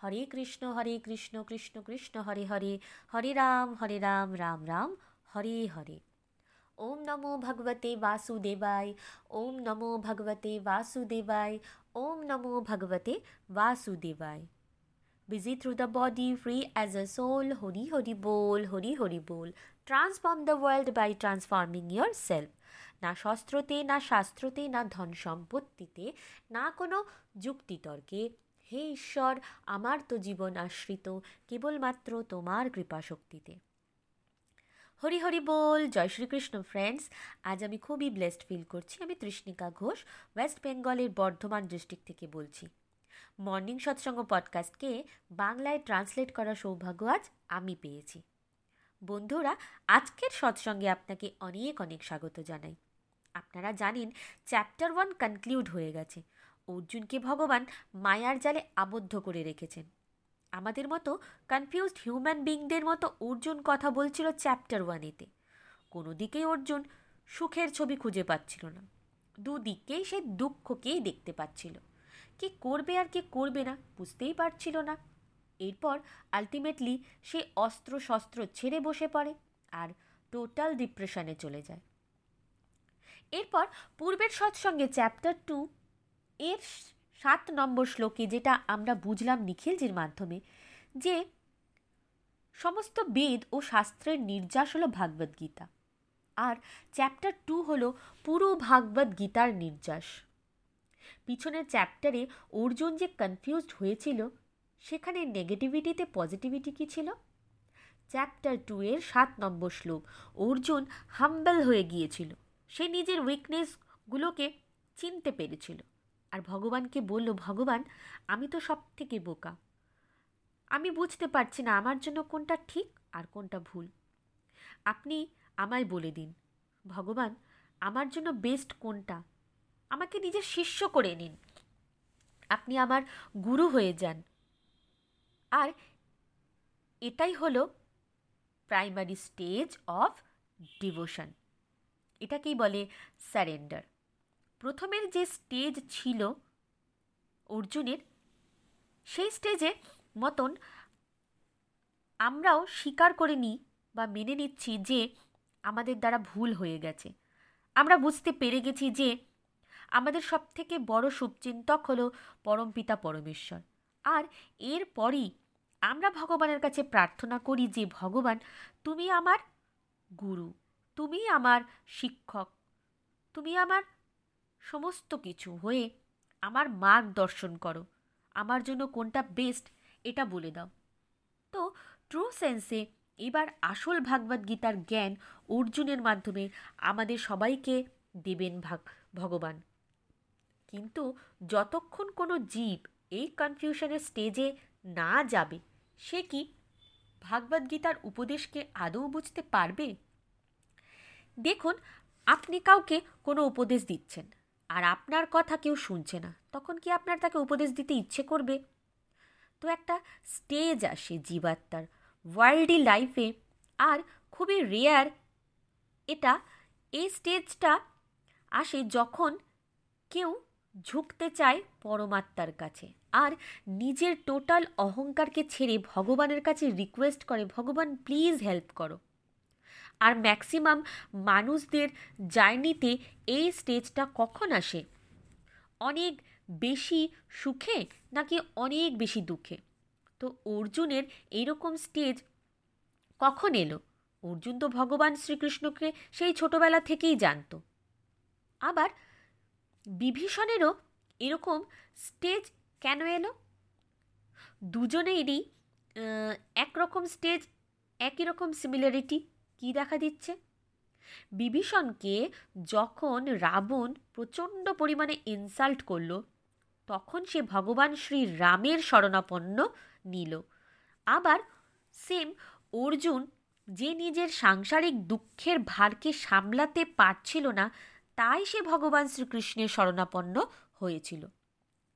হরে কৃষ্ণ হরে কৃষ্ণ কৃষ্ণ কৃষ্ণ হরে হরে হরে রাম হরে রাম রাম রাম হরে হরে ওম নমো ভগবতে বাসুদেবায় ওম নমো ভগবতে বাসুদেবায় ওম নমো ভগবতে বাসুদেবায় busy through the body, free as a soul, Hori Hori Bol, Hori Hori Bol. Transform the world by transforming yourself. না শস্ত্রতে না শাস্ত্রতে না ধন সম্পত্তিতে না কোনো যুক্তিতর্কে হে ঈশ্বর, আমার তো জীবন আশ্রিত, কেবলমাত্র তোমার কৃপা শক্তিতে হরি হরি বল, জয় শ্রীকৃষ্ণ ফ্রেন্ডস আজ আমি খুবই ব্লেসড ফিল করছি। আমি তৃষ্ণিকা ঘোষ ওয়েস্ট বেঙ্গলের বর্ধমান ডিস্ট্রিক্ট থেকে বলছি। মর্নিং সৎসঙ্গ পডকাস্টকে বাংলায় ট্রান্সলেট করার সৌভাগ্য আজ আমি পেয়েছি। বন্ধুরা, আজকের সৎসঙ্গে আপনাকে অনেক অনেক স্বাগত জানাই। আপনারা জানেন চ্যাপ্টার ওয়ান কনক্লুড হয়ে গেছে। অর্জুনকে ভগবান মায়ার জালে আবদ্ধ করে রেখেছেন? আমাদের মতো কনফিউজড হিউম্যান বিংদের মতো অর্জুন কথা বলছিল চ্যাপ্টার ওয়ানেতে কোনো দিকেই অর্জুন সুখের ছবি খুঁজে পাচ্ছিল না। দুদিকেই সে দুঃখকেই দেখতে পাচ্ছিল। কি করবে আর কি করবে না বুঝতেই পারছিল না। এরপর আলটিমেটলি সে অস্ত্র শস্ত্র ছেড়ে বসে পড়ে আর টোটাল ডিপ্রেশনে চলে যায়। এরপর পূর্বের সৎসঙ্গে চ্যাপ্টার টু এর সাত নম্বর শ্লোকে যেটা আমরা বুঝলাম নিখিলজির মাধ্যমে, যে সমস্ত বেদ ও শাস্ত্রের নির্যাস হলো ভাগবত গীতা। আর চ্যাপ্টার টু হলো পুরো ভাগবত গীতার নির্যাস। পিছনের চ্যাপ্টারে অর্জুন যে কনফিউজড হয়েছিল, সেখানে নেগেটিভিটিতে পজিটিভিটি কী ছিল? চ্যাপ্টার টু এর সাত নম্বর শ্লোক, অর্জুন হাম্বেল হয়ে গিয়েছিল। সে নিজের উইকনেসগুলোকে চিনতে পেরেছিল। আর ভগবানকে বলল, ভগবান, আমি তো সব থেকে বোকা। আমি বুঝতে পারছি না আমার জন্য কোনটা ঠিক আর কোনটা ভুল। আপনি আমায় বলে দিন, ভগবান, আমার জন্য বেস্ট কোনটা? আমাকে নিজের শিষ্য করে নিন। আপনি আমার গুরু হয়ে যান। আর এটাই হলো প্রাইমারি স্টেজ অফ ডিভোশন এটাকেই বলে স্যারেন্ডার প্রথমের যে স্টেজ ছিল অর্জুনের, সেই স্টেজে মতন আমরাও স্বীকার করে নিই বা মেনে নিচ্ছি যে আমাদের দ্বারা ভুল হয়ে গেছে। আমরা বুঝতে পেরে গেছি যে আমাদের সব থেকে বড় শুভচিন্তক হলো পরমপিতা পরমেশ্বর। আর এরপরই আমরা ভগবানের কাছে প্রার্থনা করি যে, ভগবান, তুমি আমার গুরু, তুমি আমার শিক্ষক, তুমি আমার সমস্ত কিছু হয়ে আমার মার্গদর্শন করো। আমার জন্য কোনটা বেস্ট এটা বলে দাও। তো ট্রু সেন্সে এবার আসল ভাগবত গীতার জ্ঞান অর্জুনের মাধ্যমে আমাদের সবাইকে দেবেন ভাগ, ভগবান। কিন্তু যতক্ষণ কোনো জীব এই কনফিউশনের স্টেজে না যাবে, সে কি ভাগবত গীতার উপদেশকে আদৌ বুঝতে পারবে? দেখুন, আপনি কাউকে কোনো উপদেশ দিচ্ছেন। আর আপনার কথা কেউ শুনছে না, তখন কি আপনার তাকে উপদেশ দিতে ইচ্ছে করবে? তো একটা স্টেজ আসে জীবাত্মার, ওয়ার্ল্ডি লাইফে, আর খুবই রেয়ার এটা এই স্টেজটা আসে যখন কেউ ঝুঁকতে চায় পরমাত্মার কাছে, আর নিজের টোটাল অহংকারকে ছেড়ে ভগবানের কাছে রিকোয়েস্ট করে, ভগবান প্লিজ হেল্প করো। আর ম্যাক্সিমাম মানুষদের জার্নিতে এই স্টেজটা কখন আসে? অনেক বেশি সুখে নাকি অনেক বেশি দুঃখে? তো অর্জুনের এইরকম স্টেজ কখন এলো? অর্জুন তো ভগবান শ্রীকৃষ্ণকে সেই ছোটবেলা থেকেই জানত। আবার বিভীষণেরও এরকম স্টেজ কেন এলো? দুজনেরই একরকম স্টেজ, একই রকম সিমিলারিটি কী দেখা দিচ্ছে? বিভীষণকে যখন রাবণ প্রচণ্ড পরিমাণে ইনসাল্ট করল, তখন সে ভগবান শ্রী রামের শরণাপন্ন নিল। আবার সেম অর্জুন যে নিজের সাংসারিক দুঃখের ভারকে সামলাতে পারছিল না, তাই সে ভগবান শ্রীকৃষ্ণের শরণাপন্ন হয়েছিল।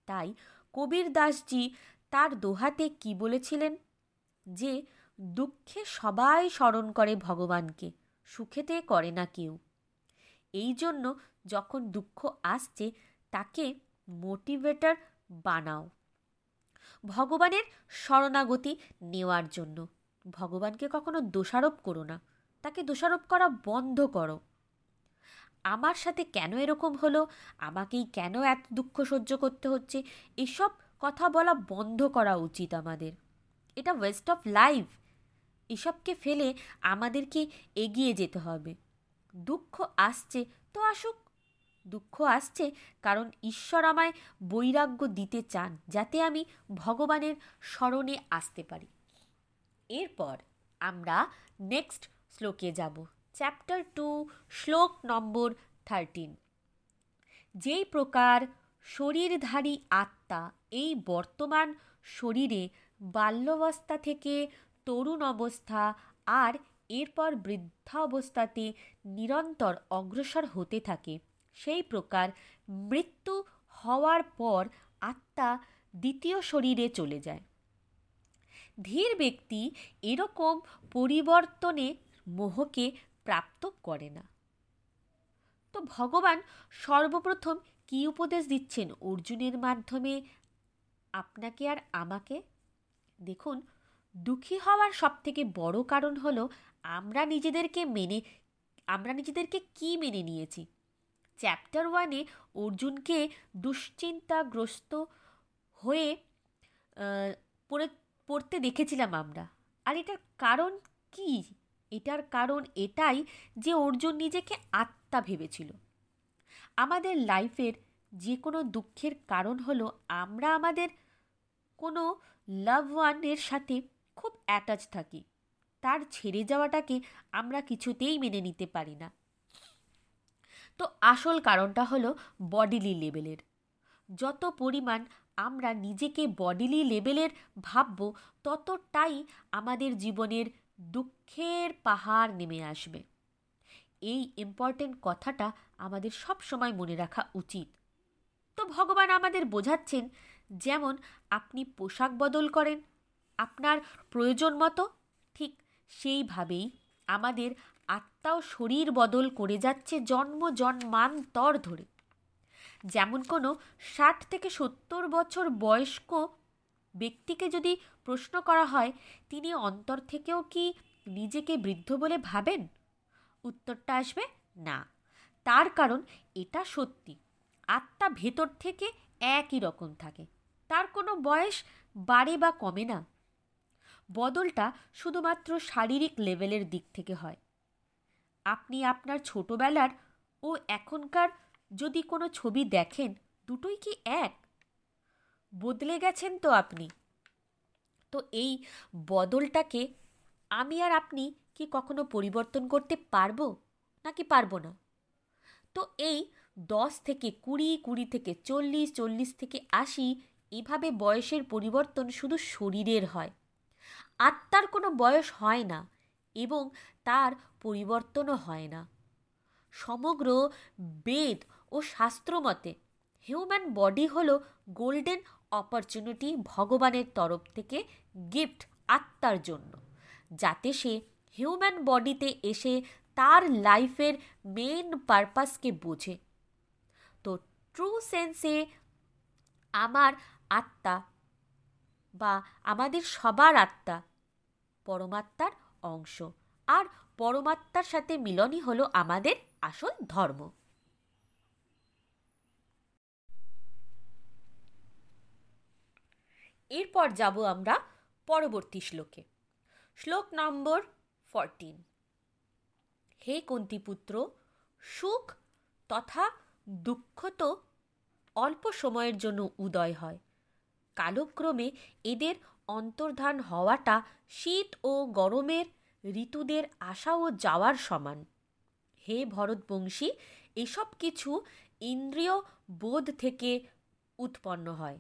তাই কবির দাসজি তার দোহাতে কি বলেছিলেন? যে দুঃখে সবাই স্মরণ করে ভগবানকে, সুখেতে করে না কেউ। এই জন্য যখন দুঃখ আসছে, তাকে মোটিভেটার বানাও। ভগবানের শরণাগতি নেওয়ার জন্য। ভগবানকে কখনো দোষারোপ করো না। তাকে দোষারোপ করা বন্ধ করো। আমার সাথে কেন এরকম হলো? আমাকেই কেন এত দুঃখ সহ্য করতে হচ্ছে? এসব কথা বলা বন্ধ করা উচিত আমাদের। এটা ওয়েস্ট অফ লাইফ এসবকে ফেলে আমাদেরকে এগিয়ে যেতে হবে। দুঃখ আসছে তো আসুক। দুঃখ আসছে কারণ ঈশ্বর আমায় বৈরাগ্য দিতে চান, যাতে আমি ভগবানের স্মরণে আসতে পারি। এরপর আমরা নেক্সট শ্লোকে যাব। চ্যাপ্টার টু শ্লোক নম্বর থার্টিন যেই প্রকার শরীরধারী আত্মা এই বর্তমান শরীরে বাল্যবস্থা থেকে তরুণ অবস্থা আর এরপর বৃদ্ধা অবস্থাতে নিরন্তর অগ্রসর হতে থাকে। সেই প্রকার মৃত্যু হওয়ার পর আত্মা দ্বিতীয় শরীরে চলে যায়। ধীর ব্যক্তি এরকম পরিবর্তনে মোহকে প্রাপ্ত করে না। তো ভগবান সর্বপ্রথম কি উপদেশ দিচ্ছেন অর্জুনের মাধ্যমে? আপনাকে আর আমাকে? দেখুন দুঃখী হওয়ার সব থেকে বড় কারণ হলো আমরা নিজেদেরকে মেনে, আমরা নিজেদেরকে কি মেনে নিয়েছি? চ্যাপ্টার ওয়ানে অর্জুনকে দুশ্চিন্তাগ্রস্ত হয়ে পড়ে, পড়তে দেখেছিলাম আমরা। আর এটার কারণ কি? এটার কারণ এটাই যে অর্জুন নিজেকে আত্মা ভেবেছিল। আমাদের লাইফের যে কোনো দুঃখের কারণ হলো আমরা আমাদের কোনো লাভ ওয়ানের সাথে খুব অ্যাটাচ থাকি। তার ছেড়ে যাওয়াটাকে আমরা কিছুতেই মেনে নিতে পারি না। তো আসল কারণটা হলো বডিলি লেভেলের যত পরিমাণ আমরা নিজেকে বডিলি লেভেলের ভাবব, ততটাই আমাদের জীবনের দুঃখের পাহাড় নেমে আসবে। এই ইম্পর্টেন্ট কথাটা আমাদের সব সময় মনে রাখা উচিত। তো ভগবান আমাদের বোঝাচ্ছেন, যেমন আপনি পোশাক বদল করেন আপনার প্রয়োজন মতো ঠিক সেইভাবেই আমাদের আত্মাও শরীর বদল করে যাচ্ছে জন্ম জন্মান্তর ধরে। যেমন কোনো ষাট থেকে সত্তর বছর বয়স্ক ব্যক্তিকে যদি প্রশ্ন করা হয়, তিনি অন্তর থেকেও কি নিজেকে বৃদ্ধ বলে ভাবেন? উত্তরটা আসবে না। তার কারণ এটা সত্যি। আত্মা ভেতর থেকে একই রকম থাকে। তার কোনো বয়স বাড়ে বা কমে না। বদলটা শুধুমাত্র শারীরিক লেভেলের দিক থেকে হয়। আপনি আপনার ছোটবেলার ও এখনকার যদি কোনো ছবি দেখেন, দুটোই কি এক? বদলে গেছেন তো আপনি। তো এই বদলটাকে আমি আর আপনি কি কখনো পরিবর্তন করতে পারব? নাকি পারব না? তো এই দশ থেকে কুড়ি কুড়ি থেকে চল্লিশ চল্লিশ থেকে আশি, এভাবে বয়সের পরিবর্তন শুধু শরীরের হয়। আত্মার কোনো বয়স হয় না এবং তার পরিবর্তনও হয় না। সমগ্র বেদ ও শাস্ত্রমতে হিউম্যান বডি হল গোল্ডেন অপরচুনিটি ভগবানের তরফ থেকে গিফট আত্মার জন্য, যাতে সে হিউম্যান বডিতে এসে তার লাইফের মেন পারপাসকে বোঝে। তো ট্রু সেন্সে আমার আত্মা বা আমাদের সবার আত্মা, পরমাত্মার অংশ। আর পরমাত্মার সাথে মিলনই হলো আমাদের আসল ধর্ম। এরপর যাব আমরা পরবর্তী শ্লোকে। শ্লোক নম্বর ফরটিন হে কুন্তিপুত্র, সুখ তথা দুঃখ তো অল্প সময়ের জন্য উদয় হয়। কালক্রমে এদের অন্তর্ধান হওয়াটা শীত ও গরমের ঋতুদের আসা ও যাওয়ার সমান। হে ভরতবংশী, এসব কিছু ইন্দ্রিয় বোধ থেকে উৎপন্ন হয়।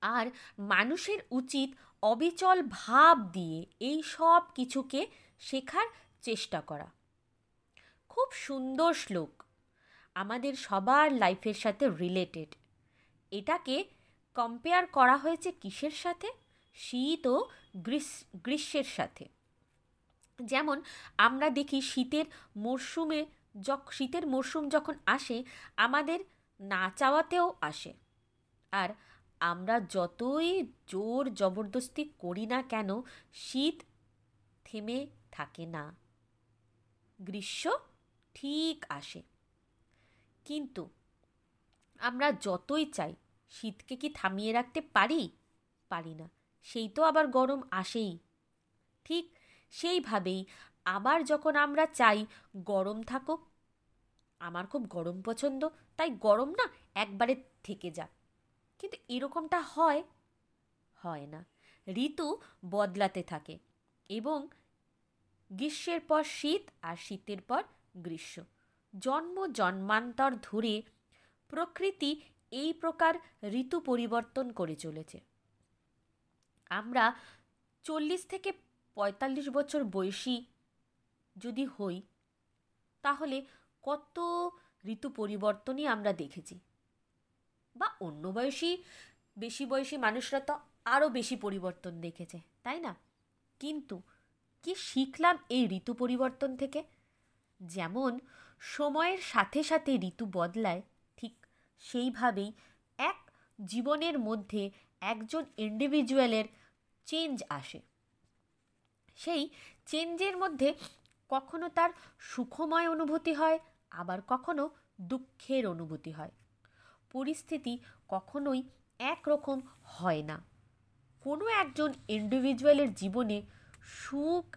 আর মানুষের উচিত অবিচল ভাব দিয়ে এই সব কিছুকে শেখার চেষ্টা করা। খুব সুন্দর শ্লোক। আমাদের সবার লাইফের সাথে রিলেটেড এটাকে কম্পেয়ার করা হয়েছে কিসের সাথে? শীত ও গ্রীষ্মের সাথে। যেমন, আমরা দেখি শীতের মরশুমে যখ শীতের মরশুম যখন আসে, আমাদের না চাওয়াতেও আসে। আর আমরা যতই জোর জবরদস্তি করি না কেন, শীত থেমে থাকে না। গ্রীষ্ম ঠিক আসে। কিন্তু আমরা যতই চাই শীতকে কি থামিয়ে রাখতে পারি? পারি না। সেই তো আবার গরম আসেই। ঠিক সেইভাবেই আবার যখন আমরা চাই গরম থাকুক, আমার খুব গরম পছন্দ, তাই গরম না একবারে থেকে যাক। কিন্তু এরকমটা হয়? হয় না। ঋতু বদলাতে থাকে এবং গ্রীষ্মের পর শীত আর শীতের পর গ্রীষ্ম। জন্ম জন্মান্তর ধরে প্রকৃতি এই প্রকার ঋতু পরিবর্তন করে চলেছে। আমরা চল্লিশ থেকে পঁয়তাল্লিশ বছর বয়সী যদি হই, তাহলে কত ঋতু পরিবর্তনই আমরা দেখেছি। বা অন্য বয়সী, বেশি বয়সী মানুষরা তো আরও বেশি পরিবর্তন দেখেছে, তাই না? কিন্তু কি শিখলাম এই ঋতু পরিবর্তন থেকে? যেমন সময়ের সাথে সাথে ঋতু বদলায় সেইভাবেই এক জীবনের মধ্যে একজন ইন্ডিভিজুয়ালের চেঞ্জ আসে। সেই চেঞ্জের মধ্যে কখনো তার সুখময় অনুভূতি হয়, আবার কখনো দুঃখের অনুভূতি হয়। পরিস্থিতি কখনোই একরকম হয় না। কোনো একজন ইন্ডিভিজুয়ালের জীবনে সুখ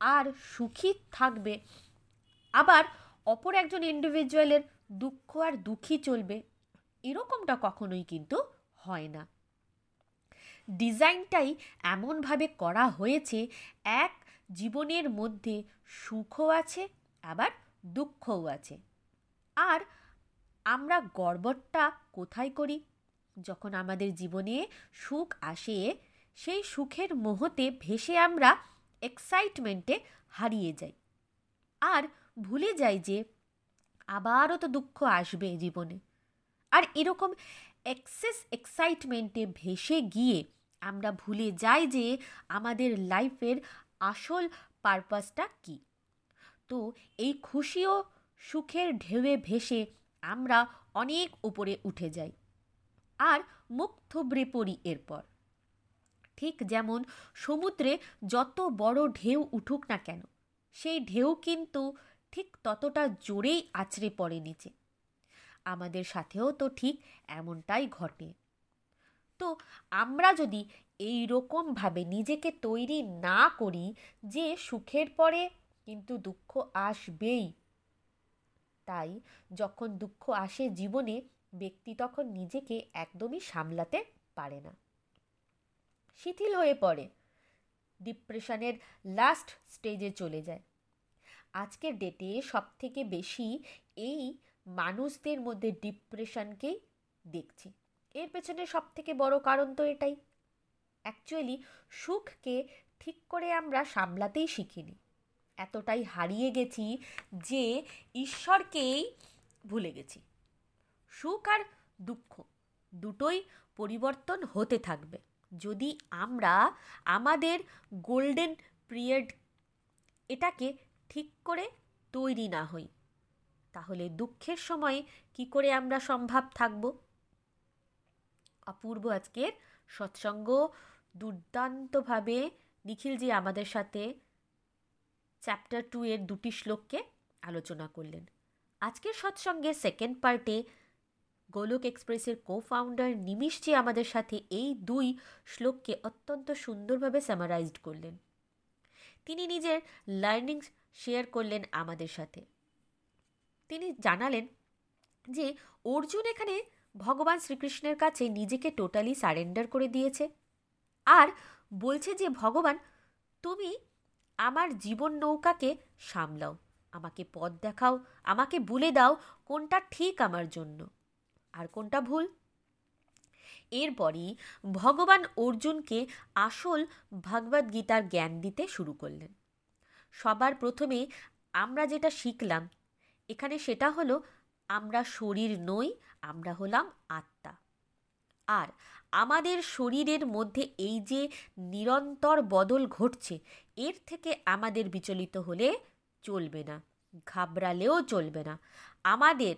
আর সুখী থাকবে, আবার অপর একজন ইন্ডিভিজুয়ালের দুঃখ আর দুঃখী চলবে, এরকমটা কখনোই কিন্তু হয় না। ডিজাইনটাই এমনভাবে করা হয়েছে, এক জীবনের মধ্যে সুখও আছে, আবার দুঃখও আছে। আর আমরা গর্বটা কোথায় করি? যখন আমাদের জীবনে সুখ আসে, সেই সুখের মোহতে ভেসে আমরা এক্সাইটমেন্টে হারিয়ে যাই। আর ভুলে যাই যে আবারও তো দুঃখ আসবে জীবনে। আর এরকম এক্সেস এক্সাইটমেন্টে ভেসে গিয়ে আমরা ভুলে যাই যে আমাদের লাইফের আসল পারপাসটা কি। তো এই খুশি ও সুখের ঢেউয়ে ভেসে আমরা অনেক উপরে উঠে যাই, আর মুখ থুবড়ে পড়ি এরপর। ঠিক যেমন সমুদ্রে যত বড় ঢেউ উঠুক না কেন, সেই ঢেউ কিন্তু ঠিক ততটা জোরেই আছড়ে পড়ে নিচে। আমাদের সাথেও তো ঠিক এমনটাই ঘটে। তো আমরা যদি এই রকমভাবে নিজেকে তৈরি না করি যে সুখের পরে কিন্তু দুঃখ আসবেই, তাই যখন দুঃখ আসে জীবনে ব্যক্তি তখন নিজেকে একদমই সামলাতে পারে না। শিথিল হয়ে পড়ে, ডিপ্রেশনের লাস্ট স্টেজে চলে যায়। আজকের ডেটে সব থেকে বেশি এই মানুষদের মধ্যে ডিপ্রেশনকেই দেখছি। এর পেছনে সব থেকে বড় কারণ তো এটাই। অ্যাকচুয়ালি সুখকে ঠিক করে আমরা সামলাতেই শিখিনি। এতটাই হারিয়ে গেছি যে ঈশ্বরকেই ভুলে গেছি। সুখ আর দুঃখ দুটোই পরিবর্তন হতে থাকবে। যদি আমরা আমাদের গোল্ডেন পিরিয়ড এটাকে ঠিক করে তৈরি না হই। তাহলে দুঃখের সময় কি করে আমরা সম্ভব থাকব? অপূর্ব আজকের সৎসঙ্গ দুর্দান্তভাবে নিখিলজি আমাদের সাথে চ্যাপ্টার টু এর দুটি শ্লোককে আলোচনা করলেন। আজকের সৎসঙ্গের সেকেন্ড পার্টে গোলক এক্সপ্রেসের কো ফাউন্ডার নিমিশজি আমাদের সাথে এই দুই শ্লোককে অত্যন্ত সুন্দরভাবে স্যামারাইজড করলেন। তিনি নিজের লার্নিংস শেয়ার করলেন আমাদের সাথে। তিনি জানালেন যে, অর্জুন এখানে ভগবান শ্রীকৃষ্ণের কাছে নিজেকে টোটালি সারেন্ডার করে দিয়েছে আর বলছে যে, ভগবান, তুমি আমার জীবন নৌকাকে সামলাও, আমাকে পথ দেখাও, আমাকে বলে দাও কোনটা ঠিক আমার জন্য আর কোনটা ভুল। এরপরই ভগবান অর্জুনকে আসল ভগবদ্গীতার জ্ঞান দিতে শুরু করলেন। সবার প্রথমে আমরা যেটা শিখলাম, এখানে সেটা হলো আমরা শরীর নই, আমরা হলাম আত্মা। আর আমাদের শরীরের মধ্যে এই যে নিরন্তর বদল ঘটছে, এর থেকে আমাদের বিচলিত হলে চলবে না, ঘাবড়ালেও চলবে না। আমাদের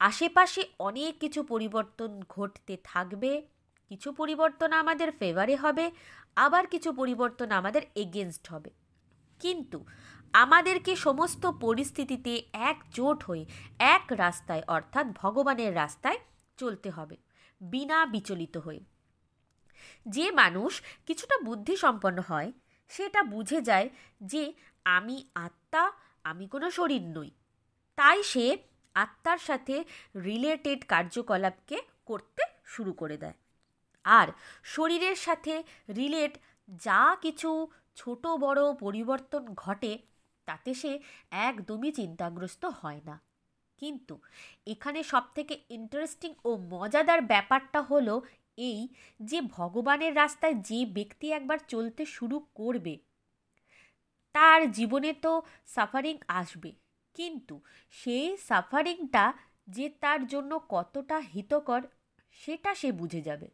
আশেপাশে অনেক কিছু পরিবর্তন ঘটতে থাকবে, কিছু পরিবর্তন আমাদের ফেভারে হবে, আবার কিছু পরিবর্তন আমাদের এগেনস্ট হবে। কিন্তু আমাদেরকে সমস্ত পরিস্থিতিতে একজোট হয়ে এক রাস্তায়, অর্থাৎ ভগবানের রাস্তায় চলতে হবে, বিনা বিচলিত হয়ে। যে মানুষ কিছুটা বুদ্ধি সম্পন্ন হয়, সেটা বুঝে যায় যে আমি আত্মা, আমি কোনো শরীর নই। তাই সে আত্মার সাথে রিলেটেড কার্যকলাপকে করতে শুরু করে দেয়। আর শরীরের সাথে রিলেট যা কিছু ছোট বড় পরিবর্তন ঘটে, তাতে সে একদমই চিন্তাগ্রস্ত হয় না। কিন্তু এখানে সবথেকে ইন্টারেস্টিং ও মজাদার ব্যাপারটা হলো এই যে ভগবানের রাস্তায় যে ব্যক্তি একবার চলতে শুরু করবে, তার জীবনে তো সাফারিং আসবে। কিন্তু সেই সাফারিংটা যে তার জন্য কতটা হিতকর, সেটা সে বুঝে যাবে।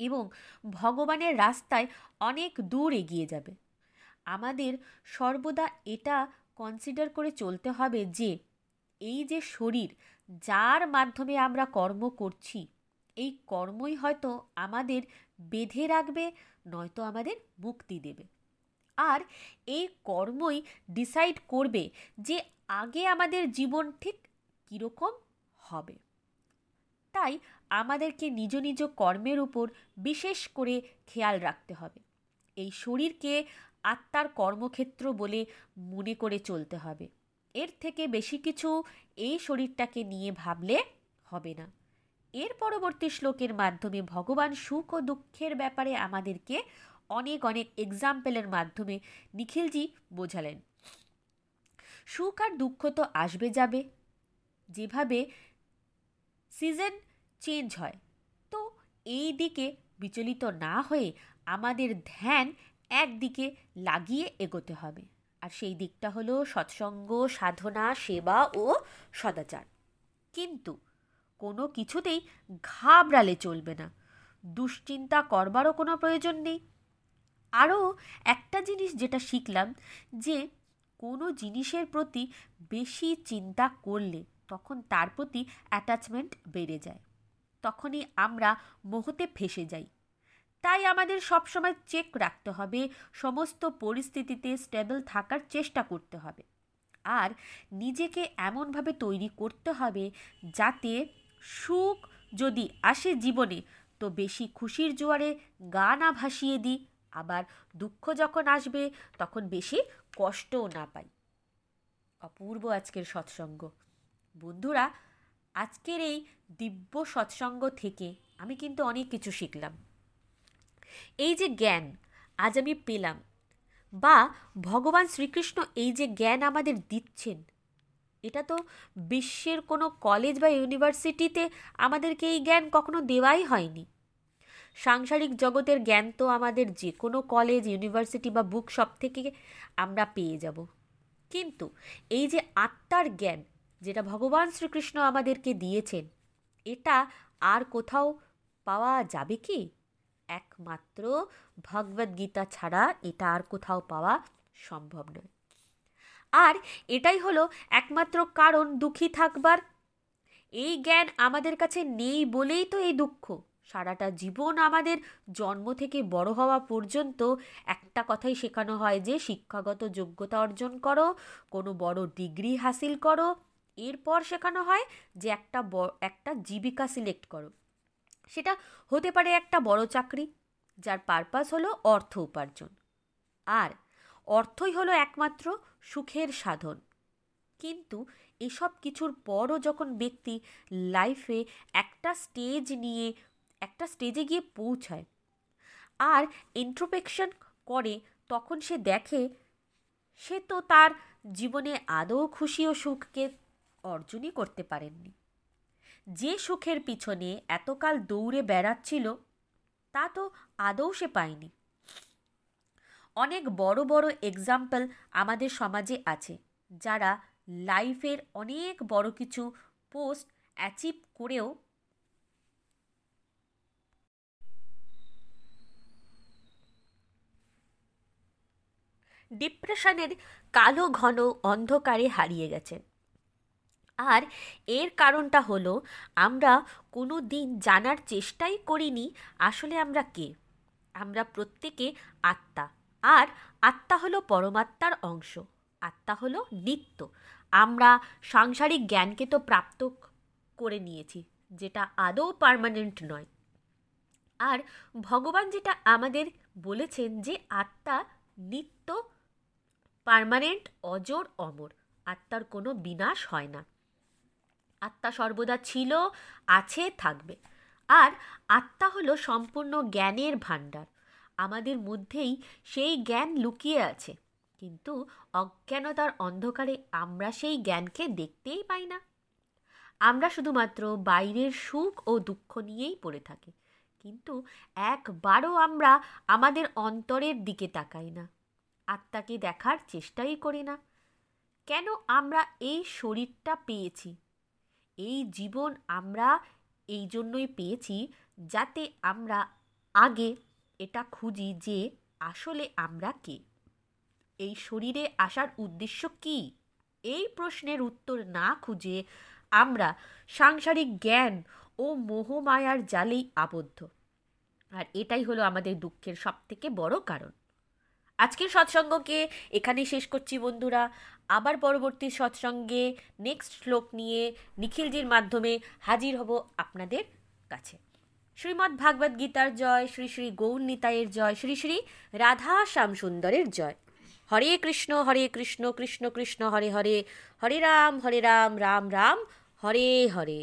এবং ভগবানের রাস্তায় অনেক দূর এগিয়ে যাবে। আমাদের সর্বদা এটা কনসিডার করে চলতে হবে যে, এই যে শরীর, যার মাধ্যমে আমরা কর্ম করছি, এই কর্মই হয়তো আমাদের বেঁধে রাখবে, নয়তো আমাদের মুক্তি দেবে। আর এই কর্মই ডিসাইড করবে যে, আগে আমাদের জীবন ঠিক কীরকম হবে। তাই আমাদেরকে নিজ নিজ কর্মের উপর বিশেষ করে খেয়াল রাখতে হবে। এই শরীরকে আত্মার কর্মক্ষেত্র বলে মনে করে চলতে হবে। এর থেকে বেশি কিছু এই শরীরটাকে নিয়ে ভাবলে হবে না। এর পরবর্তী শ্লোকের মাধ্যমে ভগবান সুখ ও দুঃখের ব্যাপারে আমাদেরকে অনেক অনেক এক্সাম্পলের মাধ্যমে নিখিলজি বোঝালেন। সুখ আর দুঃখ তো আসবে যাবে। যেভাবে সিজন চেঞ্জ হয়। তো এই দিকে বিচলিত না হয়ে আমাদের ধ্যান একদিকে লাগিয়ে এগোতে হবে। আর সেই দিকটা হলো সৎসঙ্গ, সাধনা, সেবা ও সদাচার। কিন্তু কোনো কিছুতেই ঘাবড়ালে চলবে না। দুশ্চিন্তা করবারও কোনো প্রয়োজন নেই। আরও একটা জিনিস যেটা শিখলাম যে কোনো জিনিসের প্রতি বেশি চিন্তা করলে তখন তার প্রতি অ্যাটাচমেন্ট বেড়ে যায়। তখনই আমরা মোহতে ফেসে যাই। তাই আমাদের সবসময় চেক রাখতে হবে, সমস্ত পরিস্থিতিতে স্টেবল থাকার চেষ্টা করতে হবে। আর নিজেকে এমনভাবে তৈরি করতে হবে যাতে সুখ যদি আসে জীবনে, তো বেশি খুশির জোয়ারে গা না ভাসিয়ে দিই। আবার দুঃখ যখন আসবে, তখন বেশি কষ্টও না পাই। অপূর্ব আজকের সৎসঙ্গ। বন্ধুরা, আজকের এই দিব্য সৎসঙ্গ থেকে আমি কিন্তু অনেক কিছু শিখলাম। এই যে জ্ঞান, আজ আমি পেলাম। বা ভগবান শ্রীকৃষ্ণ এই যে জ্ঞান আমাদের দিচ্ছেন, এটা তো বিশ্বের কোনো কলেজ বা ইউনিভার্সিটিতে আমাদেরকে এই জ্ঞান কখনো দেওয়াই হয়নি। সাংসারিক জগতের জ্ঞান তো আমাদের যে কোনো কলেজ ইউনিভার্সিটি বা বুক শপ থেকে আমরা পেয়ে যাব। কিন্তু এই যে আত্মার জ্ঞান যেটা ভগবান শ্রীকৃষ্ণ আমাদেরকে দিয়েছেন, এটা আর কোথাও পাওয়া যাবে কি? একমাত্র ভগবদ্গীতা ছাড়া এটা আর কোথাও পাওয়া সম্ভব নয়। আর এটাই হলো একমাত্র কারণ দুঃখী থাকবার। এই জ্ঞান আমাদের কাছে নেই বলেই তো এই দুঃখ। সারাটা জীবন আমাদের জন্ম থেকে বড় হওয়া পর্যন্ত একটা কথাই শেখানো হয় যে শিক্ষাগত যোগ্যতা অর্জন করো, কোনো বড় ডিগ্রি হাসিল করো এরপর শেখানো হয় যে একটা একটা জীবিকা সিলেক্ট করো। সেটা হতে পারে একটা বড় চাকরি, যার পারপাস হলো অর্থ উপার্জন। আর অর্থই হলো একমাত্র সুখের সাধন। কিন্তু এসব কিছুর পরও যখন ব্যক্তি লাইফে একটা স্টেজ নিয়ে, একটা স্টেজে গিয়ে পৌঁছায় আর ইন্ট্রোপেকশন করে, তখন সে দেখে, সে তো তার জীবনে আদৌ খুশি ও সুখকে অর্জনই করতে পারেননি। যে সুখের পিছনে এতকাল দৌড়ে বেড়াচ্ছিল, তা তো আদৌ সে পায়নি। অনেক বড় বড় এক্সাম্পল আমাদের সমাজে আছে, যারা লাইফের অনেক বড় কিছু পোস্ট অ্যাচিভ করেও ডিপ্রেশনের কালো ঘন অন্ধকারে হারিয়ে গেছেন। আর এর কারণটা হলো, আমরা কোনো দিন জানার চেষ্টাই করিনি আসলে আমরা কে। আমরা প্রত্যেকে আত্মা। আর আত্মা হলো পরমাত্মার অংশ। আত্মা হলো নিত্য। আমরা সাংসারিক জ্ঞানকে তো প্রাপ্ত করে নিয়েছি, যেটা আদৌ পারমানেন্ট নয়। আর ভগবান যেটা আমাদের বলেছেন যে আত্মা নিত্য পারমানেন্ট অজর, অমর। আত্মার কোনো বিনাশ হয় না। আত্মা সর্বদা ছিল, আছে, থাকবে। আর আত্মা হলো সম্পূর্ণ জ্ঞানের ভাণ্ডার। আমাদের মধ্যেই সেই জ্ঞান লুকিয়ে আছে, কিন্তু অজ্ঞানতার অন্ধকারে আমরা সেই জ্ঞানকে দেখতেই পাই না। আমরা শুধুমাত্র বাইরের সুখ ও দুঃখ নিয়েই পড়ে থাকি, কিন্তু একবারও আমরা আমাদের অন্তরের দিকে তাকাই না। আত্মাকে দেখার চেষ্টাই করি না। কেন আমরা এই শরীরটা পেয়েছি? এই জীবন আমরা এই জন্যই পেয়েছি যাতে আমরা আগে এটা খুঁজি যে আসলে আমরা কে। এই শরীরে আসার উদ্দেশ্য কি? এই প্রশ্নের উত্তর না খুঁজে আমরা সাংসারিক জ্ঞান ও মোহমায়ার জালেই আবদ্ধ। আর এটাই হলো আমাদের দুঃখের সব থেকে বড় কারণ। আজকের সৎসঙ্গকে এখানেই শেষ করছি বন্ধুরা। আবার পরবর্তী সৎসঙ্গে নেক্সট শ্লোক নিয়ে নিখিলজির মাধ্যমে হাজির হব আপনাদের কাছে। শ্রীমদ্ ভাগবত গীতার জয়, শ্রী শ্রী গৌর নিতাইয়ের জয়, শ্রী শ্রী রাধা শ্যাম সুন্দরের জয়। হরে কৃষ্ণ হরে কৃষ্ণ কৃষ্ণ কৃষ্ণ, হরে হরে হরে রাম হরে রাম রাম রাম, হরে হরে।